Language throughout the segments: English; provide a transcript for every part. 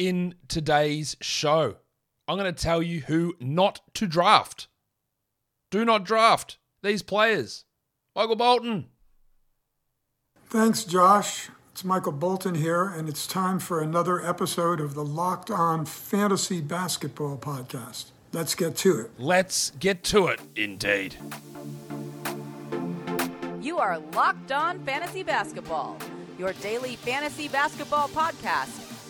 in today's show, I'm going to tell you who not to draft. Do not draft these players. Michael Bolton. Thanks, Josh. It's Michael Bolton here, and it's time for another episode of the Locked On Fantasy Basketball Podcast. Let's get to it. Let's get to it, indeed. You are Locked On Fantasy Basketball, your daily fantasy basketball podcast,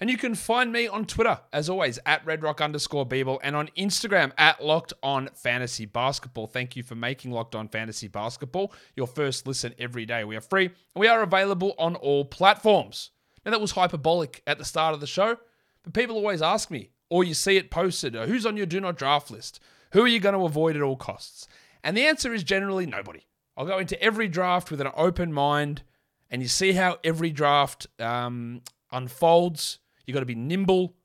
And you can find me on Twitter, as always, at redrock underscore bball and on Instagram at Locked On Fantasy Basketball. Thank you for making Locked On Fantasy Basketball your first listen every day. We are free and we are available on all platforms. Now, that was hyperbolic at the start of the show, but people always ask me, or you see it posted, who's on your do not draft list? Who are you going to avoid at all costs? And the answer is generally nobody. I'll go into every draft with an open mind, and you see how every draft um, unfolds. You got to be nimble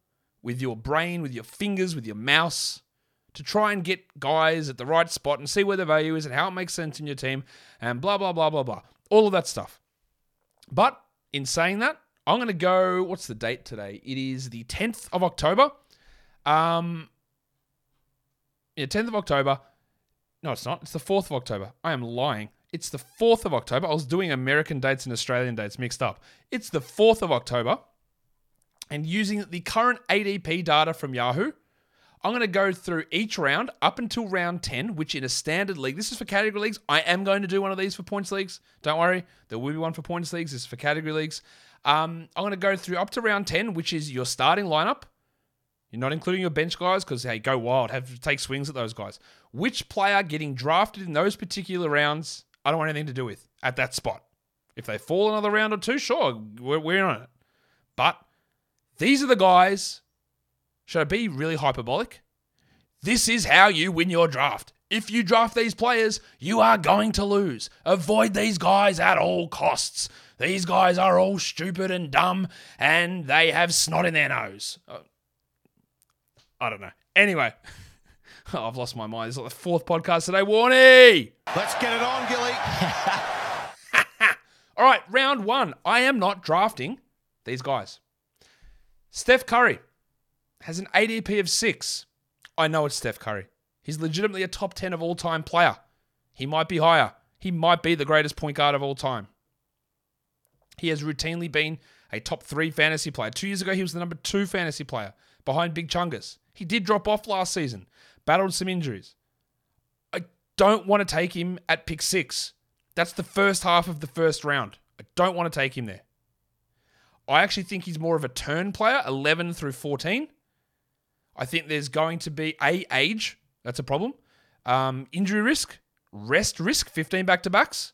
with your brain, with your fingers, with your mouse to try and get guys at the right spot and see where the value is and how it makes sense in your team, and blah blah blah blah blah. All of that stuff. But in saying that, I'm going to go. What's the date today? It is the 10th of October. Um, yeah, 10th of October. No, it's not. It's the 4th of October. I am lying. It's the 4th of October. I was doing American dates and Australian dates mixed up. It's the 4th of October. And using the current ADP data from Yahoo, I'm going to go through each round up until round 10, which in a standard league, this is for category leagues. I am going to do one of these for points leagues. Don't worry. There will be one for points leagues. This is for category leagues. Um, I'm going to go through up to round 10, which is your starting lineup. You're not including your bench guys because hey, go wild, have take swings at those guys. Which player getting drafted in those particular rounds, I don't want anything to do with at that spot. If they fall another round or two, sure, we're, we're on it. But these are the guys. Should I be really hyperbolic? This is how you win your draft. If you draft these players, you are going to lose. Avoid these guys at all costs. These guys are all stupid and dumb, and they have snot in their nose. Uh, I don't know. Anyway, oh, I've lost my mind. It's like the fourth podcast today. Warnie! Let's get it on, Gilly. All right, round one. I am not drafting these guys. Steph Curry has an ADP of six. I know it's Steph Curry. He's legitimately a top 10 of all time player. He might be higher. He might be the greatest point guard of all time. He has routinely been a top three fantasy player. Two years ago, he was the number two fantasy player behind Big Chungus. He did drop off last season, battled some injuries. I don't want to take him at pick six. That's the first half of the first round. I don't want to take him there. I actually think he's more of a turn player, 11 through 14. I think there's going to be a age. That's a problem. Um, injury risk, rest risk, 15 back to backs.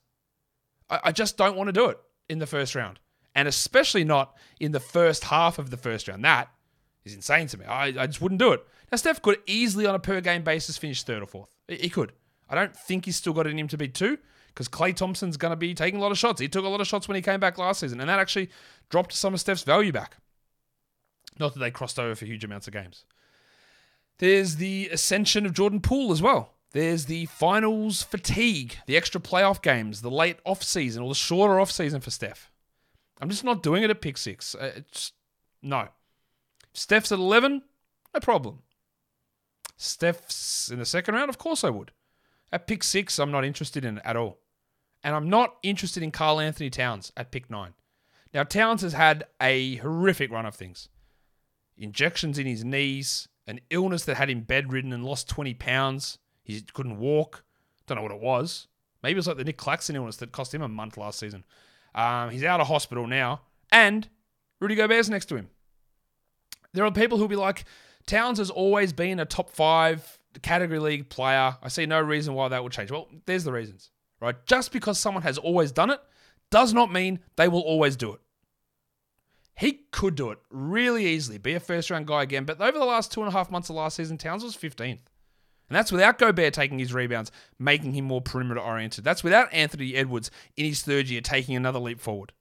I, I just don't want to do it in the first round. And especially not in the first half of the first round. That is insane to me. I, I just wouldn't do it. Now, Steph could easily, on a per game basis, finish third or fourth. He, could. I don't think he's still got it in him to be two because Klay Thompson's going to be taking a lot of shots. He took a lot of shots when he came back last season, and that actually dropped some of Steph's value back. Not that they crossed over for huge amounts of games. There's the ascension of Jordan Poole as well. There's the finals fatigue, the extra playoff games, the late off season or the shorter off season for Steph. I'm just not doing it at pick six. Uh, It's no. Steph's at 11, no problem. Steph's in the second round, of course I would. At pick six, I'm not interested in it at all. And I'm not interested in Karl-Anthony Towns at pick nine. Now, Towns has had a horrific run of things injections in his knees, an illness that had him bedridden and lost 20 pounds. He couldn't walk. Don't know what it was. Maybe it was like the Nic Claxton illness that cost him a month last season. Um, he's out of hospital now. And Rudy Gobert's next to him. There are people who'll be like, Towns has always been a top five category league player. I see no reason why that would change. Well, there's the reasons, right? Just because someone has always done it does not mean they will always do it. He could do it really easily, be a first round guy again. But over the last two and a half months of last season, Towns was 15th. And that's without Gobert taking his rebounds, making him more perimeter oriented. That's without Anthony Edwards in his third year taking another leap forward.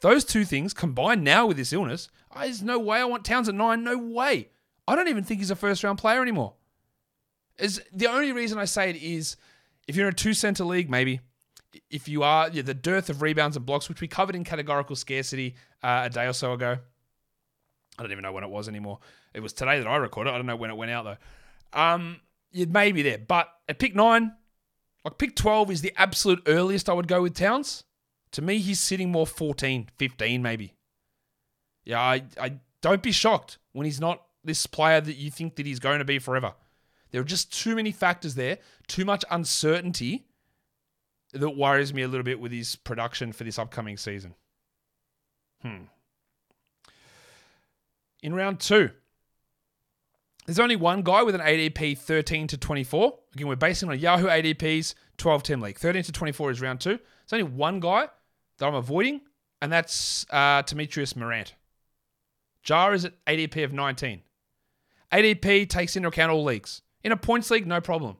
Those two things combined now with this illness, there's no way I want Towns at nine. No way. I don't even think he's a first round player anymore. Is the only reason I say it is if you're in a two center league, maybe. If you are, yeah, the dearth of rebounds and blocks, which we covered in categorical scarcity uh, a day or so ago. I don't even know when it was anymore. It was today that I recorded. I don't know when it went out though. Um, you'd maybe there, but at pick nine, like pick 12 is the absolute earliest I would go with Towns. To me, he's sitting more 14, 15 maybe. Yeah, I, I don't be shocked when he's not this player that you think that he's going to be forever. There are just too many factors there, too much uncertainty that worries me a little bit with his production for this upcoming season. Hmm. In round two, there's only one guy with an ADP 13 to 24. Again, we're basing on Yahoo ADP's 12 10 league. 13 to 24 is round two. There's only one guy that I'm avoiding, and that's uh, Temetrius Morant. Ja is at ADP of 19. ADP takes into account all leagues. In a points league, no problem.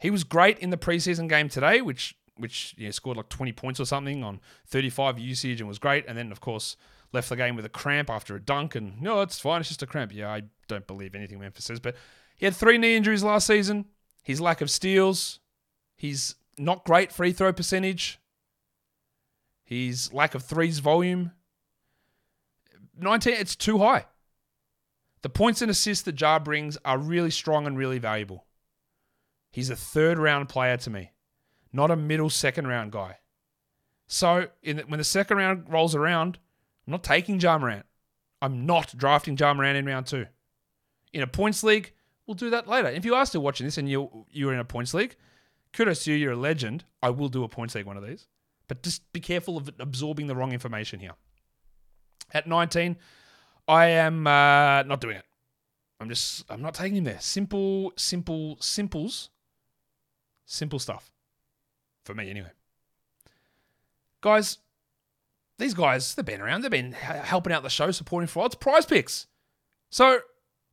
He was great in the preseason game today, which which you know, scored like 20 points or something on 35 usage and was great. And then, of course, left the game with a cramp after a dunk. And no, it's fine. It's just a cramp. Yeah, I don't believe anything Memphis says. But he had three knee injuries last season. His lack of steals. He's not great free throw percentage. His lack of threes volume. 19, it's too high. The points and assists that Ja brings are really strong and really valuable. He's a third round player to me, not a middle second round guy. So the, when the second round rolls around, I'm not taking Ja Morant. I'm not drafting Ja Morant in round two. In a points league, we'll do that later. If you are still watching this and you you're in a points league, kudos to you, you're a legend. I will do a points league one of these. But just be careful of absorbing the wrong information here. At 19, I am uh, not doing it. I'm just I'm not taking him there. Simple, simple, simples. Simple stuff. For me anyway. Guys, these guys, they've been around. They've been helping out the show, supporting for odds. PrizePicks. So,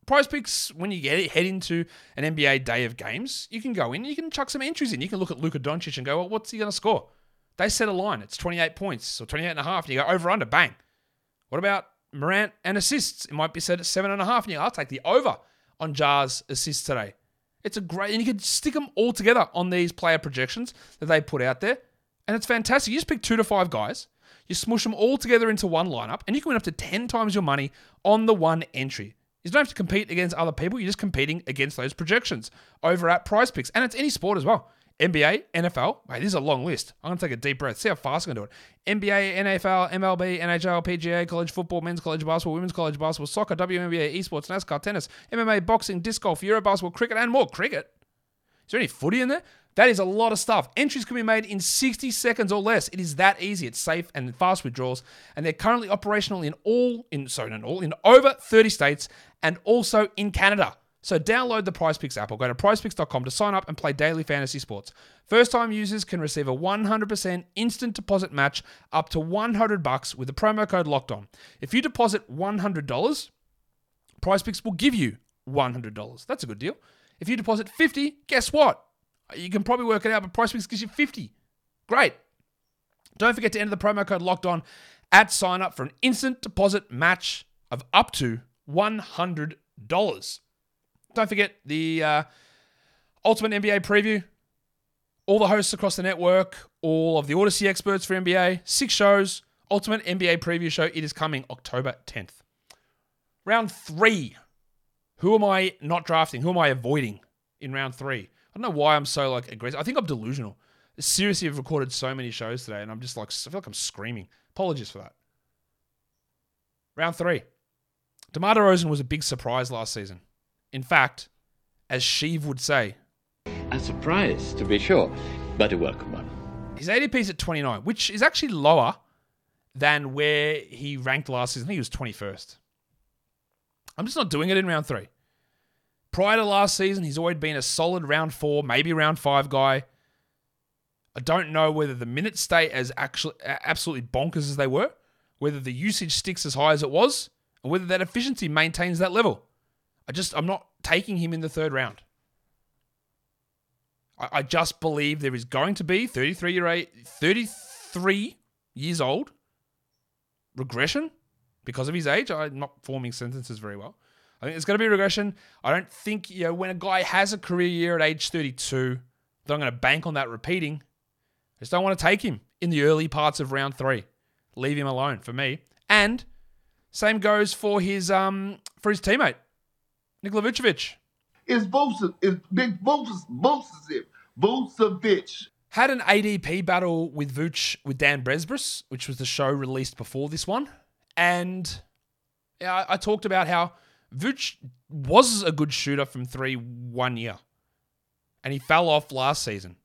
PrizePicks, when you get it, head into an NBA day of games, you can go in, you can chuck some entries in. You can look at Luka Doncic and go, well, what's he going to score? They set a line. It's 28 points or 28 and a half. And you go over under, bang. What about Morant and assists? It might be set at seven and a half. And go, I'll take the over on Ja's assists today. It's a great, and you can stick them all together on these player projections that they put out there. And it's fantastic. You just pick two to five guys you smush them all together into one lineup, and you can win up to 10 times your money on the one entry. You don't have to compete against other people, you're just competing against those projections over at PrizePicks. And it's any sport as well. NBA, NFL. Wait, this is a long list. I'm going to take a deep breath. See how fast going to do it. NBA, NFL, MLB, NHL, PGA, college football, men's college basketball, women's college basketball, soccer, WNBA, esports, NASCAR, tennis, MMA, boxing, disc golf, Euro basketball, cricket, and more. Cricket? Is there any footy in there? That is a lot of stuff. Entries can be made in 60 seconds or less. It is that easy. It's safe and fast withdrawals, and they're currently operational in all in sorry, not all in over 30 states and also in Canada. So download the PrizePicks app or go to prizepicks.com to sign up and play daily fantasy sports. First-time users can receive a 100% instant deposit match up to 100 bucks with the promo code locked on. If you deposit $100, PrizePicks will give you $100. That's a good deal. If you deposit 50, guess what? You can probably work it out, but PrizePicks gives you 50. Great. Don't forget to enter the promo code locked on at sign up for an instant deposit match of up to $100. Don't forget the uh, Ultimate NBA preview. All the hosts across the network, all of the Odyssey experts for NBA, six shows, Ultimate NBA preview show. It is coming October 10th. Round three. Who am I not drafting? Who am I avoiding in round three? I don't know why I'm so like aggressive. I think I'm delusional. Seriously, I've recorded so many shows today, and I'm just like I feel like I'm screaming. Apologies for that. Round three. DeMar DeRozan was a big surprise last season. In fact, as Sheev would say, a surprise to be sure, but a welcome one. His ADP is at 29, which is actually lower than where he ranked last season. I think he was 21st. I'm just not doing it in round three. Prior to last season, he's always been a solid round four, maybe round five guy. I don't know whether the minutes stay as actually absolutely bonkers as they were, whether the usage sticks as high as it was, and whether that efficiency maintains that level. I just I'm not taking him in the third round. I, I just believe there is going to be 33 year 33 years old, regression because of his age. I'm not forming sentences very well. I think it's going to be regression. I don't think, you know, when a guy has a career year at age 32, that I'm going to bank on that repeating. I just don't want to take him in the early parts of round three. Leave him alone for me. And same goes for his um for his teammate, Nikola Vucevic. It's Vucevic. It's Big Vucevic. Vucevic. Had an ADP battle with Vooch with Dan Besbris, which was the show released before this one. And I, I talked about how Vooch was a good shooter from three one year. And he fell off last season.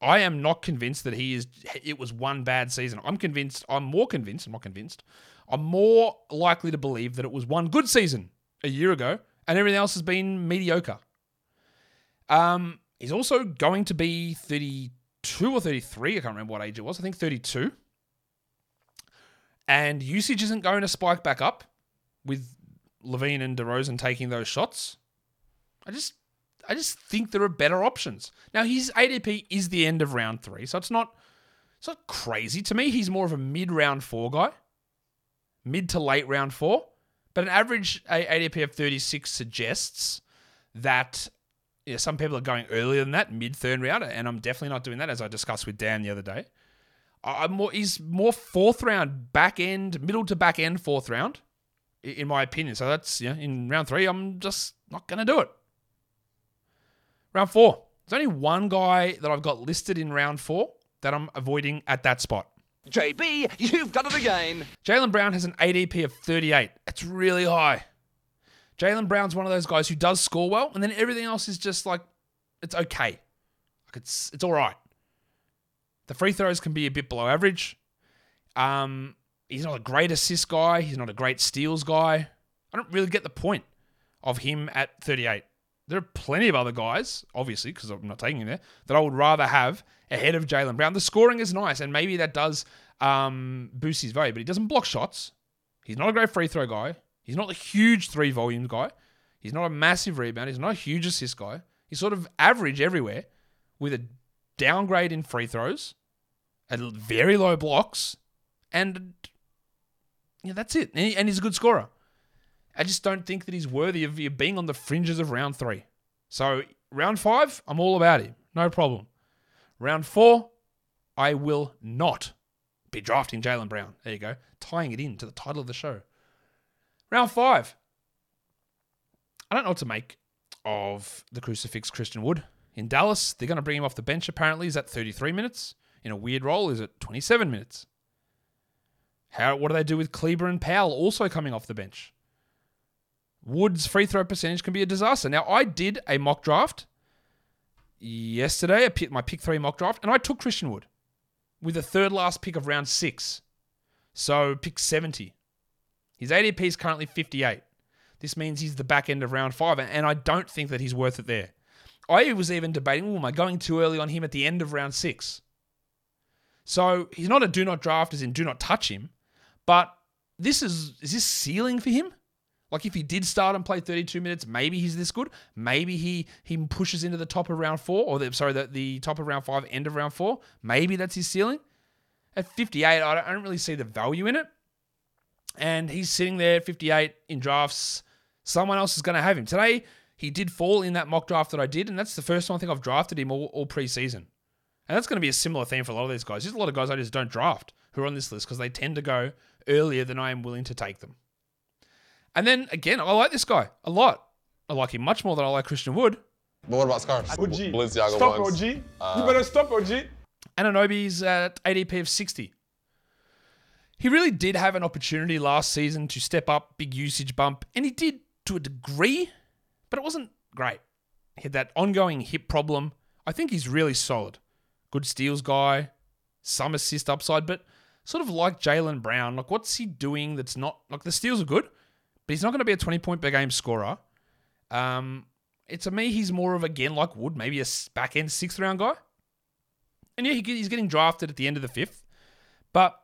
I am not convinced that he is it was one bad season. I'm convinced, I'm more convinced, I'm not convinced. I'm more likely to believe that it was one good season a year ago and everything else has been mediocre. Um, he's also going to be 32 or 33. I can't remember what age it was. I think 32. And usage isn't going to spike back up with LaVine and DeRozan taking those shots. I just I just think there are better options. Now his ADP is the end of round three, so it's not it's not crazy to me. He's more of a mid round four guy, mid to late round four. But an average ADP of 36 suggests that yeah, some people are going earlier than that, mid third round, and I'm definitely not doing that, as I discussed with Dan the other day. I'm more he's more fourth round, back end, middle to back end fourth round, in my opinion. So that's yeah, in round three, I'm just not gonna do it. Round four. There's only one guy that I've got listed in round four that I'm avoiding at that spot. JB, you've done it again. Jaylen Brown has an ADP of 38. It's really high. Jaylen Brown's one of those guys who does score well, and then everything else is just like it's okay. Like it's it's all right. The free throws can be a bit below average. Um, he's not a great assist guy. He's not a great steals guy. I don't really get the point of him at 38. There are plenty of other guys, obviously, because I'm not taking him there, that I would rather have ahead of Jaylen Brown. The scoring is nice, and maybe that does um, boost his value, but he doesn't block shots. He's not a great free throw guy. He's not a huge three volume guy. He's not a massive rebound. He's not a huge assist guy. He's sort of average everywhere with a downgrade in free throws, and very low blocks, and yeah, that's it. And, he, and he's a good scorer. I just don't think that he's worthy of you being on the fringes of round three. So, round five, I'm all about him. No problem. Round four, I will not be drafting Jaylen Brown. There you go. Tying it in to the title of the show. Round five. I don't know what to make of the crucifix Christian Wood. In Dallas, they're going to bring him off the bench apparently. Is that 33 minutes? In a weird role, is it 27 minutes? How, what do they do with Kleber and Powell also coming off the bench? Wood's free throw percentage can be a disaster. Now, I did a mock draft yesterday, my pick three mock draft, and I took Christian Wood with the third last pick of round six. So, pick 70. His ADP is currently 58. This means he's the back end of round five, and I don't think that he's worth it there. I was even debating, am I going too early on him at the end of round six? So he's not a do not draft, as in do not touch him, but this is is this ceiling for him? Like if he did start and play 32 minutes, maybe he's this good. Maybe he he pushes into the top of round four, or the, sorry, the, the top of round five, end of round four. Maybe that's his ceiling. At 58, I don't, I don't really see the value in it. And he's sitting there at 58 in drafts. Someone else is going to have him. Today, he did fall in that mock draft that I did, and that's the first time I think I've drafted him all, all preseason. And that's going to be a similar theme for a lot of these guys. There's a lot of guys I just don't draft who are on this list because they tend to go earlier than I am willing to take them. And then again, I like this guy a lot. I like him much more than I like Christian Wood. But what about scarves? OG. Balenciaga Stop, ones. OG. Uh, you better stop, OG. Anunoby's at ADP of 60. He really did have an opportunity last season to step up, big usage bump, and he did to a degree, but it wasn't great. He had that ongoing hip problem. I think he's really solid. Good steals guy, some assist upside, but sort of like Jaylen Brown. Like, what's he doing that's not like the steals are good, but he's not going to be a 20 point per game scorer. Um, it, to me, he's more of, again, like Wood, maybe a back end sixth round guy. And yeah, he, he's getting drafted at the end of the fifth. But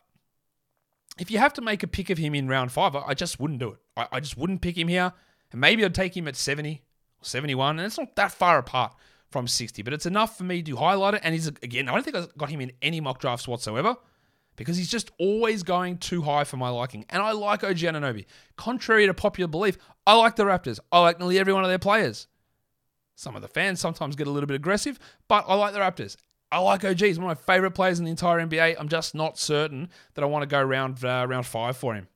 if you have to make a pick of him in round five, I just wouldn't do it. I, I just wouldn't pick him here. And maybe I'd take him at 70 or 71. And it's not that far apart from 60, but it's enough for me to highlight it. And he's, again, I don't think I got him in any mock drafts whatsoever. Because he's just always going too high for my liking. And I like OG Anunoby. Contrary to popular belief, I like the Raptors. I like nearly every one of their players. Some of the fans sometimes get a little bit aggressive, but I like the Raptors. I like OG. He's one of my favorite players in the entire NBA. I'm just not certain that I want to go round uh, round five for him.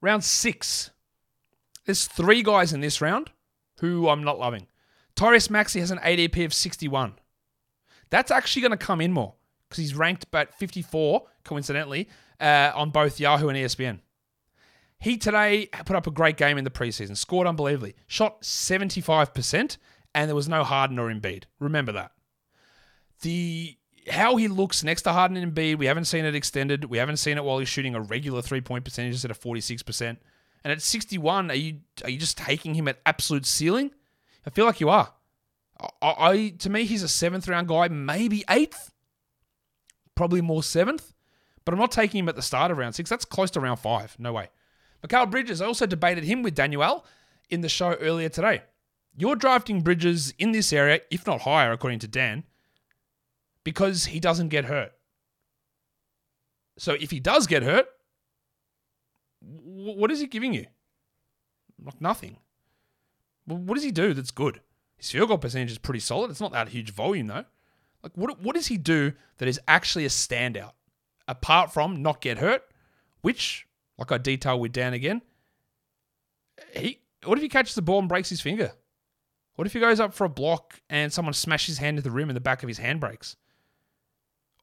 Round six. There's three guys in this round who I'm not loving. Tyrese Maxey has an ADP of 61. That's actually going to come in more because he's ranked at 54, coincidentally, uh, on both Yahoo and ESPN. He today put up a great game in the preseason, scored unbelievably, shot 75%, and there was no Harden or Embiid. Remember that. The how he looks next to Harden and Embiid, we haven't seen it extended. We haven't seen it while he's shooting a regular three point percentage instead of 46%. And at 61, are you are you just taking him at absolute ceiling? I feel like you are. I, I to me, he's a seventh round guy, maybe eighth, probably more seventh. But I'm not taking him at the start of round six. That's close to round five. No way. Mikal Bridges, I also debated him with Daniel in the show earlier today. You're drafting Bridges in this area, if not higher, according to Dan, because he doesn't get hurt. So if he does get hurt, what is he giving you? Like nothing. What does he do that's good? His field goal percentage is pretty solid. It's not that huge volume though. Like what what does he do that is actually a standout apart from not get hurt, which like I detail with Dan again. He what if he catches the ball and breaks his finger? What if he goes up for a block and someone smashes his hand into the rim and the back of his hand breaks?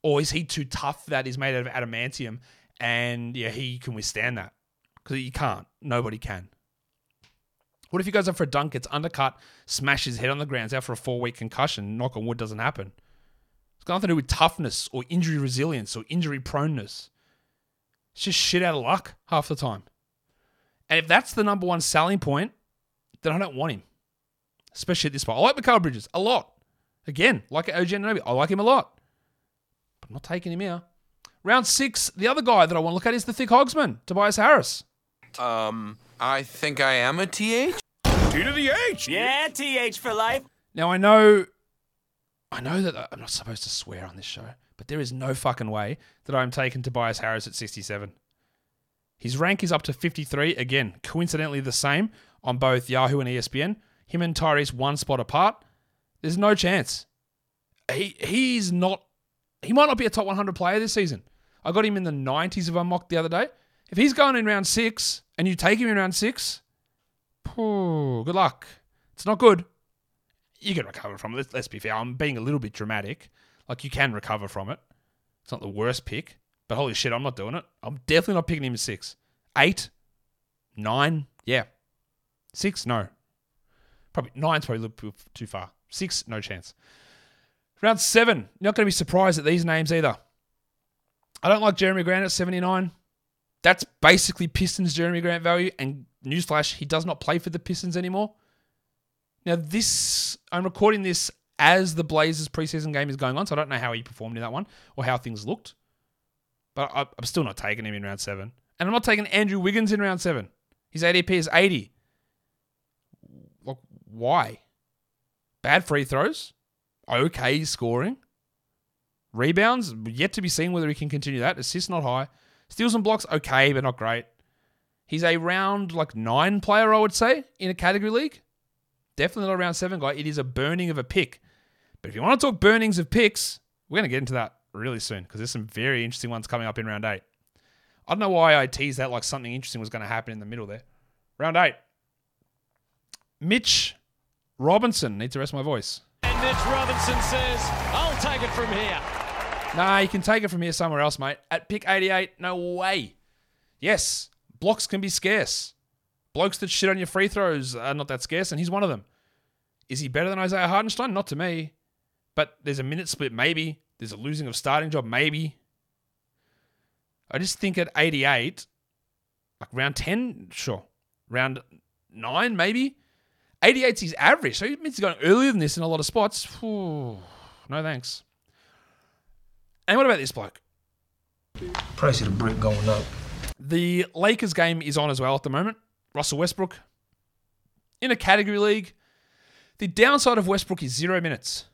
Or is he too tough that he's made out of adamantium and yeah, he can withstand that? Because he can't. Nobody can. What if he goes up for a dunk, gets undercut, smashes his head on the ground, out for a four week concussion? Knock on wood doesn't happen. It's got nothing to do with toughness or injury resilience or injury proneness. It's just shit out of luck half the time. And if that's the number one selling point, then I don't want him. Especially at this point. I like Mikal Bridges a lot. Again, like OG Anunoby, I like him a lot. But I'm not taking him here. Round six, the other guy that I want to look at is the thick hogsman, Tobias Harris. Um, I think I am a TH. T to the H. Yeah, TH for life. Now I know, I know that I'm not supposed to swear on this show, but there is no fucking way that I'm taking Tobias Harris at 67. His rank is up to 53. Again, coincidentally the same on both Yahoo and ESPN. Him and Tyrese one spot apart. There's no chance. He he's not. He might not be a top 100 player this season. I got him in the 90s of unmocked the other day. If he's going in round six and you take him in round six, pooh, good luck. It's not good. You can recover from it. Let's, let's be fair. I'm being a little bit dramatic. Like you can recover from it. It's not the worst pick, but holy shit, I'm not doing it. I'm definitely not picking him six. Eight, nine, yeah. Six, no. Probably nine's probably a little too far. Six, no chance. Round seven, you're not going to be surprised at these names either. I don't like Jerami Grant at 79. That's basically Pistons Jerami Grant value. And newsflash, he does not play for the Pistons anymore. Now, this, I'm recording this as the Blazers preseason game is going on, so I don't know how he performed in that one or how things looked. But I, I'm still not taking him in round seven. And I'm not taking Andrew Wiggins in round seven. His ADP is 80. Like, why? Bad free throws. Okay scoring. Rebounds, yet to be seen whether he can continue that. Assists not high. Steals and blocks, okay, but not great. He's a round like nine player, I would say, in a category league. Definitely not a round seven guy. It is a burning of a pick. But if you want to talk burnings of picks, we're going to get into that really soon because there's some very interesting ones coming up in round eight. I don't know why I teased that like something interesting was going to happen in the middle there. Round eight. Mitch Robinson. Need to rest my voice. And Mitch Robinson says, I'll take it from here. Nah, you can take it from here somewhere else, mate. At pick 88, no way. Yes, blocks can be scarce. Blokes that shit on your free throws are not that scarce, and he's one of them. Is he better than Isaiah Hartenstein? Not to me. But there's a minute split, maybe. There's a losing of starting job, maybe. I just think at 88, like round 10, sure. Round 9, maybe. 88's his average, so he means he's going earlier than this in a lot of spots. No thanks. And what about this bloke? Price of the brick going up. The Lakers game is on as well at the moment. Russell Westbrook in a category league. The downside of Westbrook is zero minutes.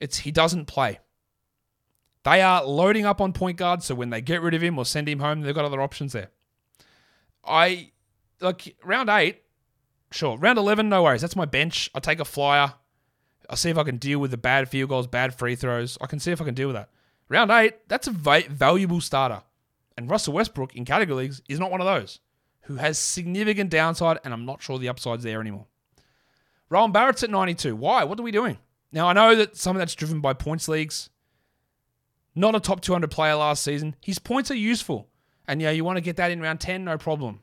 It's he doesn't play. They are loading up on point guard, so when they get rid of him or send him home, they've got other options there. I like round eight, sure. Round eleven, no worries. That's my bench. I take a flyer. I'll see if I can deal with the bad field goals, bad free throws. I can see if I can deal with that. Round eight, that's a va- valuable starter. And Russell Westbrook in category leagues is not one of those who has significant downside, and I'm not sure the upside's there anymore. Rowan Barrett's at 92. Why? What are we doing? Now, I know that some of that's driven by points leagues. Not a top 200 player last season. His points are useful. And yeah, you want to get that in round 10, no problem.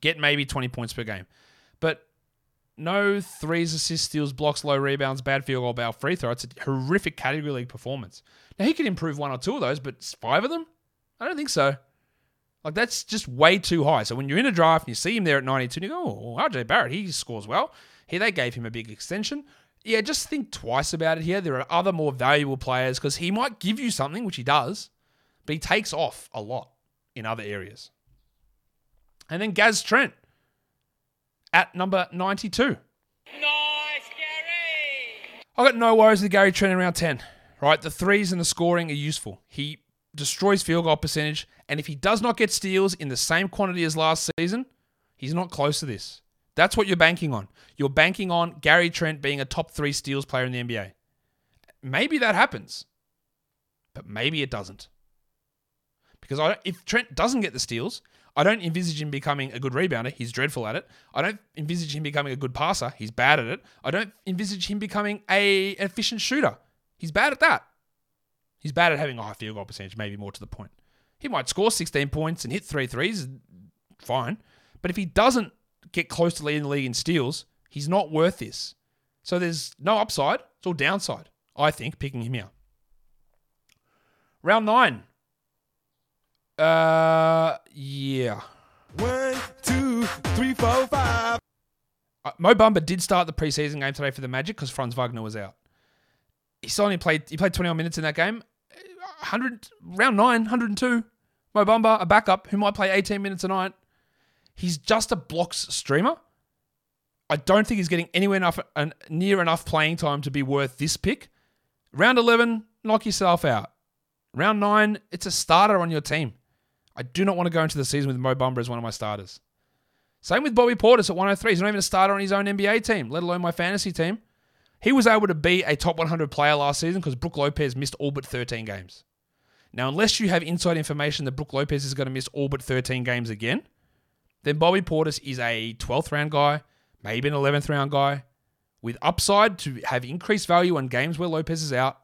Get maybe 20 points per game. But no threes, assists, steals, blocks, low rebounds, bad field goal, bad free throw. It's a horrific category league performance. Now, he could improve one or two of those, but five of them? I don't think so. Like, that's just way too high. So when you're in a draft and you see him there at 92, you go, oh, RJ Barrett, he scores well. Here, they gave him a big extension. Yeah, just think twice about it here. There are other more valuable players because he might give you something, which he does, but he takes off a lot in other areas. And then Gaz Trent at number 92. Nice, Gary! I got no worries with Gary Trent in round 10, right? The threes and the scoring are useful. He destroys field goal percentage, and if he does not get steals in the same quantity as last season, he's not close to this. That's what you're banking on. You're banking on Gary Trent being a top three steals player in the NBA. Maybe that happens, but maybe it doesn't. Because I, if Trent doesn't get the steals, I don't envisage him becoming a good rebounder. He's dreadful at it. I don't envisage him becoming a good passer. He's bad at it. I don't envisage him becoming a efficient shooter. He's bad at that. He's bad at having a high field goal percentage, maybe more to the point. He might score 16 points and hit three threes, fine. But if he doesn't get close to leading the league in steals, he's not worth this. So there's no upside. It's all downside, I think, picking him here. Round nine. Uh, yeah. One, two, three, four, five. Uh, Mo Bamba did start the preseason game today for the Magic because Franz Wagner was out. He still only played. He played 21 minutes in that game. 100 round nine, 102. Mo Bamba, a backup who might play 18 minutes a night. He's just a blocks streamer. I don't think he's getting anywhere enough near enough playing time to be worth this pick. Round 11, knock yourself out. Round 9, it's a starter on your team. I do not want to go into the season with Mo Bamba as one of my starters. Same with Bobby Portis at 103. He's not even a starter on his own NBA team, let alone my fantasy team. He was able to be a top 100 player last season because Brook Lopez missed all but 13 games. Now, unless you have inside information that Brook Lopez is going to miss all but 13 games again, then Bobby Portis is a 12th round guy, maybe an 11th round guy, with upside to have increased value on games where Lopez is out.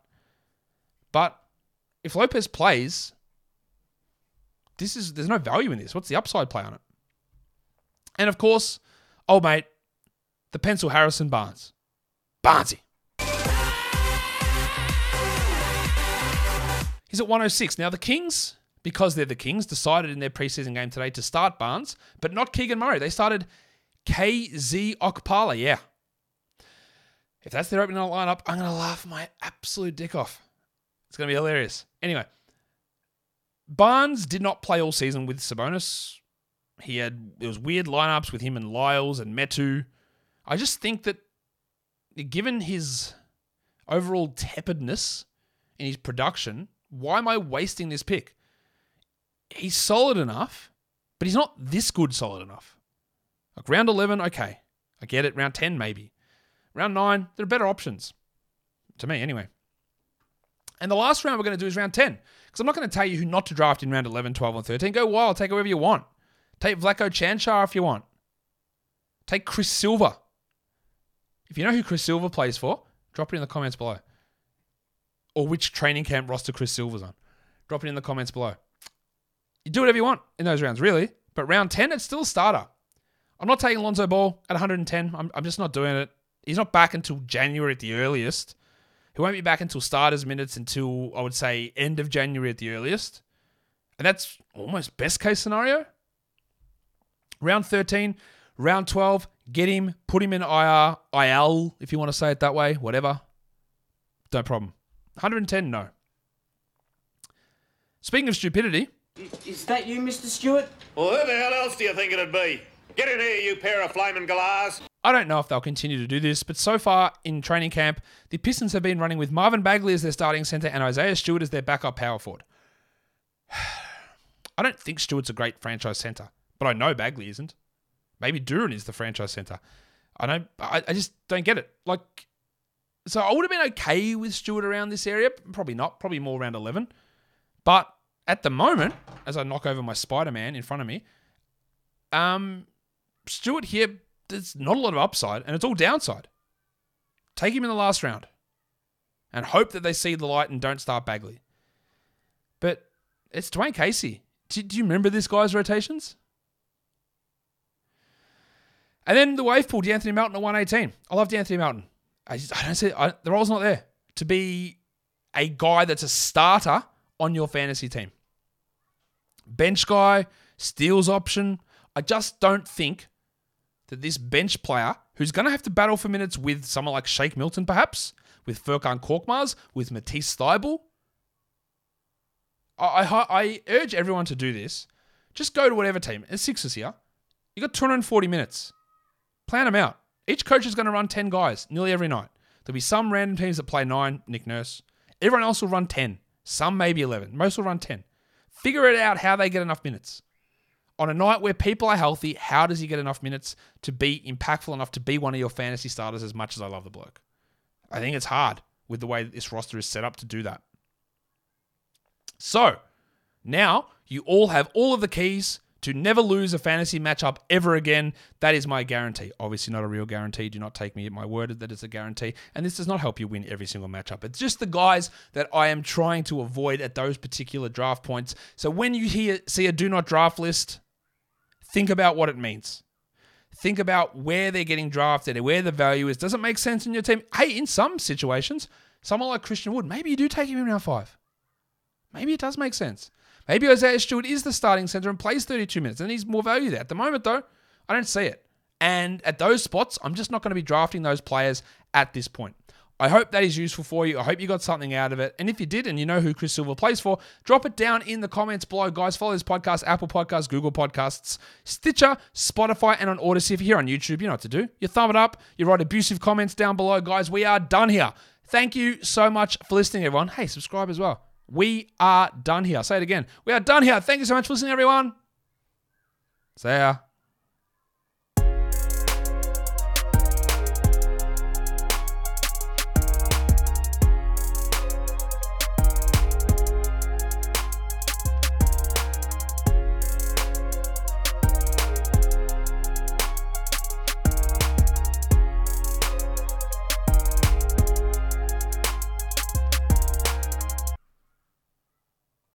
But if Lopez plays, this is there's no value in this. What's the upside play on it? And of course, old mate, the pencil Harrison Barnes. Barnesy. He's at 106. Now the Kings, because they're the Kings, decided in their preseason game today to start Barnes, but not Keegan Murray. They started KZ Okpala. Yeah. If that's their opening lineup, I'm going to laugh my absolute dick off. It's going to be hilarious. Anyway, Barnes did not play all season with Sabonis. He had there was weird lineups with him and Lyles and Metu. I just think that given his overall tepidness in his production, why am I wasting this pick? He's solid enough, but he's not this good solid enough. Like round 11, okay. I get it. Round 10, maybe. Round 9, there are better options. To me, anyway. And the last round we're going to do is round 10. Because I'm not going to tell you who not to draft in round 11, 12, and 13. Go wild. Take whoever you want. Take Vlatko Cancar if you want. Take Chris Silva. If you know who Chris Silva plays for, drop it in the comments below. Or which training camp roster Chris Silva's on. Drop it in the comments below. You do whatever you want in those rounds, really. But round 10, it's still starter. I'm not taking Lonzo Ball at 110. I'm, I'm just not doing it. He's not back until January at the earliest. He won't be back until starters minutes until, I would say, end of January at the earliest. And that's almost best case scenario. Round 13, round 12, get him, put him in IR, IL, if you want to say it that way, whatever. No problem. 110, no. Speaking of stupidity. Is that you, Mr. Stewart? Well, who the hell else do you think it'd be? Get in here, you pair of flaming galahs. I don't know if they'll continue to do this, but so far in training camp, the Pistons have been running with Marvin Bagley as their starting center and Isaiah Stewart as their backup power forward. I don't think Stewart's a great franchise center, but I know Bagley isn't. Maybe Duren is the franchise center. I don't. I, I just don't get it. Like, so I would have been okay with Stewart around this area. Probably not. Probably more around eleven. But at the moment, as I knock over my Spider Man in front of me, um, Stewart here, there's not a lot of upside, and it's all downside. Take him in the last round, and hope that they see the light and don't start Bagley. But it's Dwane Casey. Do, do you remember this guy's rotations? And then the wave pool, De'Anthony Melton at 118. I love De'Anthony Melton. I, just, I don't see I, the role's not there to be a guy that's a starter on your fantasy team. Bench guy, steals option. I just don't think that this bench player, who's going to have to battle for minutes with someone like Shake Milton, perhaps, with Furkan Korkmaz, with Matisse Thybulle, I, I, I urge everyone to do this. Just go to whatever team. It's Sixers here. You got 240 minutes. Plan them out. Each coach is going to run 10 guys nearly every night. There'll be some random teams that play nine, Nick Nurse. Everyone else will run 10. Some maybe 11. Most will run 10. Figure it out how they get enough minutes. On a night where people are healthy, how does he get enough minutes to be impactful enough to be one of your fantasy starters as much as I love the bloke? I think it's hard with the way this roster is set up to do that. So, now you all have all of the keys to never lose a fantasy matchup ever again. That is my guarantee. Obviously, not a real guarantee. Do not take me at my word that it's a guarantee. And this does not help you win every single matchup. It's just the guys that I am trying to avoid at those particular draft points. So when you hear see a do not draft list, think about what it means. Think about where they're getting drafted and where the value is. Does it make sense in your team? Hey, in some situations, someone like Christian Wood, maybe you do take him in round five. Maybe it does make sense. Maybe Isaiah Stewart is the starting center and plays 32 minutes and he's more value there. At the moment, though, I don't see it. And at those spots, I'm just not going to be drafting those players at this point. I hope that is useful for you. I hope you got something out of it. And if you did and you know who Chris Silva plays for, drop it down in the comments below. Guys, follow this podcast, Apple Podcasts, Google Podcasts, Stitcher, Spotify, and on Odysee. If you're here on YouTube, you know what to do. You thumb it up, you write abusive comments down below. Guys, we are done here. Thank you so much for listening, everyone. Hey, subscribe as well. We are done here. I'll say it again. We are done here. Thank you so much for listening, everyone. See ya.